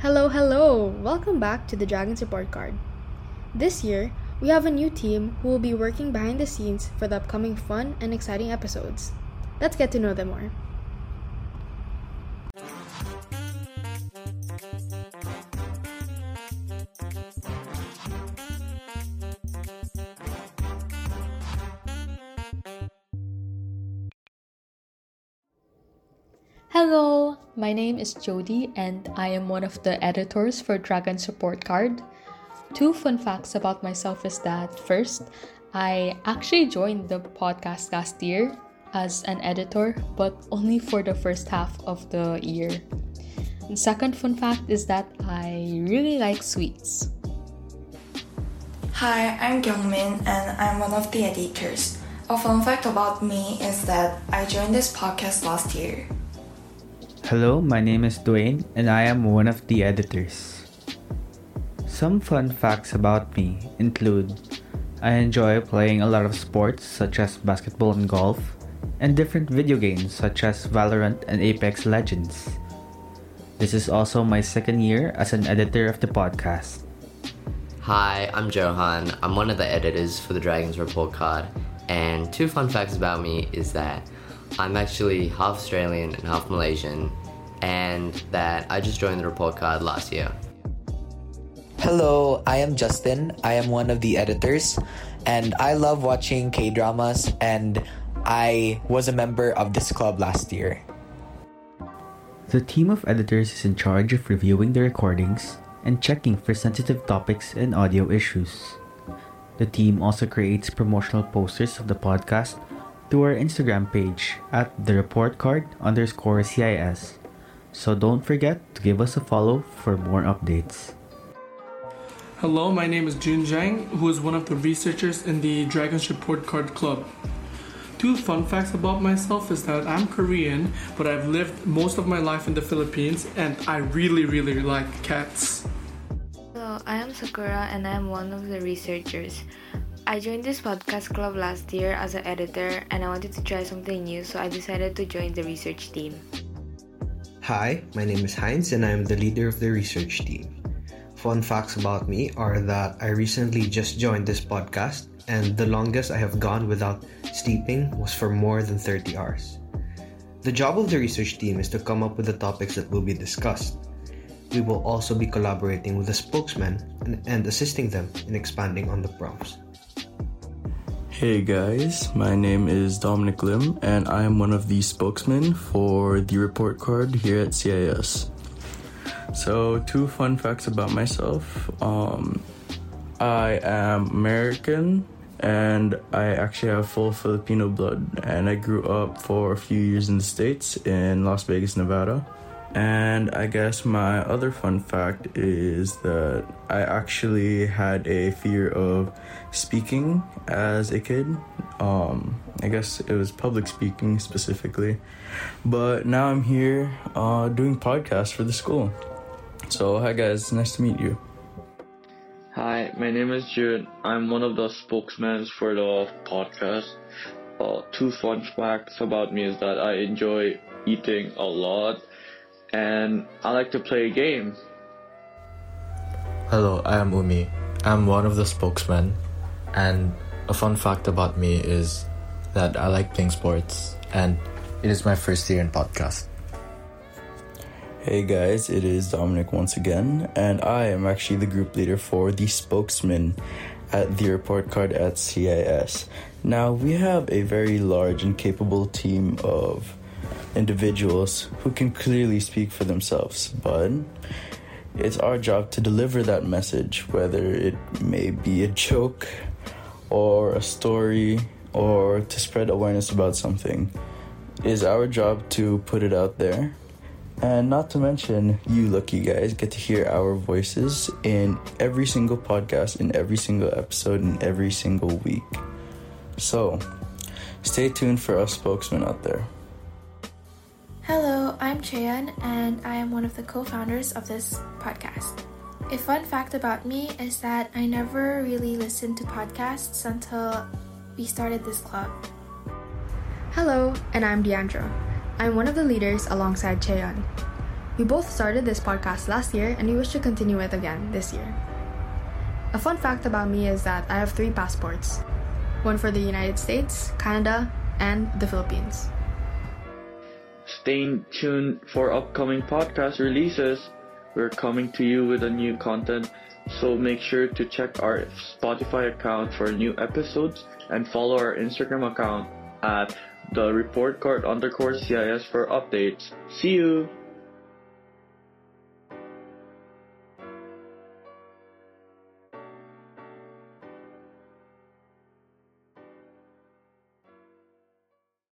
Hello, hello! Welcome back to the Dragons Report Card. This year, we have a new team who will be working behind the scenes for the upcoming fun and exciting episodes. Let's get to know them more. Hello, my name is Jody and I am one of the editors for Dragon's Report Card. Two fun facts about myself is that first, I actually joined the podcast last year as an editor, but only for the first half of the year. And second fun fact is that I really like sweets. Hi, I'm Kyungmin and I'm one of the editors. A fun fact about me is that I joined this podcast last year. Hello, my name is Dwayne and I am one of the editors. Some fun facts about me include I enjoy playing a lot of sports such as basketball and golf, and different video games such as Valorant and Apex Legends. This is also my second year as an editor of the podcast. Hi, I'm Johan. I'm one of the editors for the Dragons Report card. And two fun facts about me is that I'm actually half Australian and half Malaysian, and that I just joined the report card last year. Hello, I am Justin. I am one of the editors, and I love watching K dramas, and I was a member of this club last year. The team of editors is in charge of reviewing the recordings and checking for sensitive topics and audio issues. The team also creates promotional posters of the podcast through our Instagram page at the report card underscore CIS. So don't forget to give us a follow for more updates. Hello, my name is Jun Zhang, who is one of the researchers in the Dragons Report Card Club. Two fun facts about myself is that I'm Korean, but I've lived most of my life in the Philippines and I really, really like cats. Hello, I am Sakura and I am one of the researchers. I joined this podcast club last year as an editor and I wanted to try something new, so I decided to join the research team. Hi, my name is Heinz and I'm the leader of the research team. Fun facts about me are that I recently just joined this podcast, and the longest I have gone without sleeping was for more than 30 hours. The job of the research team is to come up with the topics that will be discussed. We will also be collaborating with the spokesman and, and assisting them in expanding on the prompts. Hey guys, my name is Dominic Lim, and I am one of the spokesmen for the report card here at CIS. So, two fun facts about myself. Um, I am American and I actually have full Filipino blood, and I grew up for a few years in the States in Las Vegas, Nevada. And I guess my other fun fact is that I actually had a fear of speaking as a kid. Um, I guess it was public speaking specifically. But now I'm here uh, doing podcasts for the school. So, hi guys, nice to meet you. Hi, my name is Jude. I'm one of the spokesmen for the podcast. Uh, two fun facts about me is that I enjoy eating a lot and I like to play games. Hello, I am Umi. I'm one of the spokesmen, and a fun fact about me is that I like playing sports, and it is my first year in podcast. Hey guys, it is Dominic once again, and I am actually the group leader for the spokesman at the report card at CIS. Now, we have a very large and capable team of individuals who can clearly speak for themselves, but it's our job to deliver that message, whether it may be a joke or a story or to spread awareness about something. It is our job to put it out there. And not to mention, you lucky guys get to hear our voices in every single podcast, in every single episode, in every single week. So, stay tuned for us spokesmen out there. Hello, I'm Cheyan, and I am one of the co founders of this podcast. A fun fact about me is that I never really listened to podcasts until we started this club. Hello, and I'm Deandra. I'm one of the leaders alongside Cheon. We both started this podcast last year and we wish to continue it again this year. A fun fact about me is that I have three passports one for the United States, Canada, and the Philippines. Stay tuned for upcoming podcast releases. We're coming to you with a new content, so make sure to check our Spotify account for new episodes and follow our Instagram account at the report card underscore CIS for updates. See you!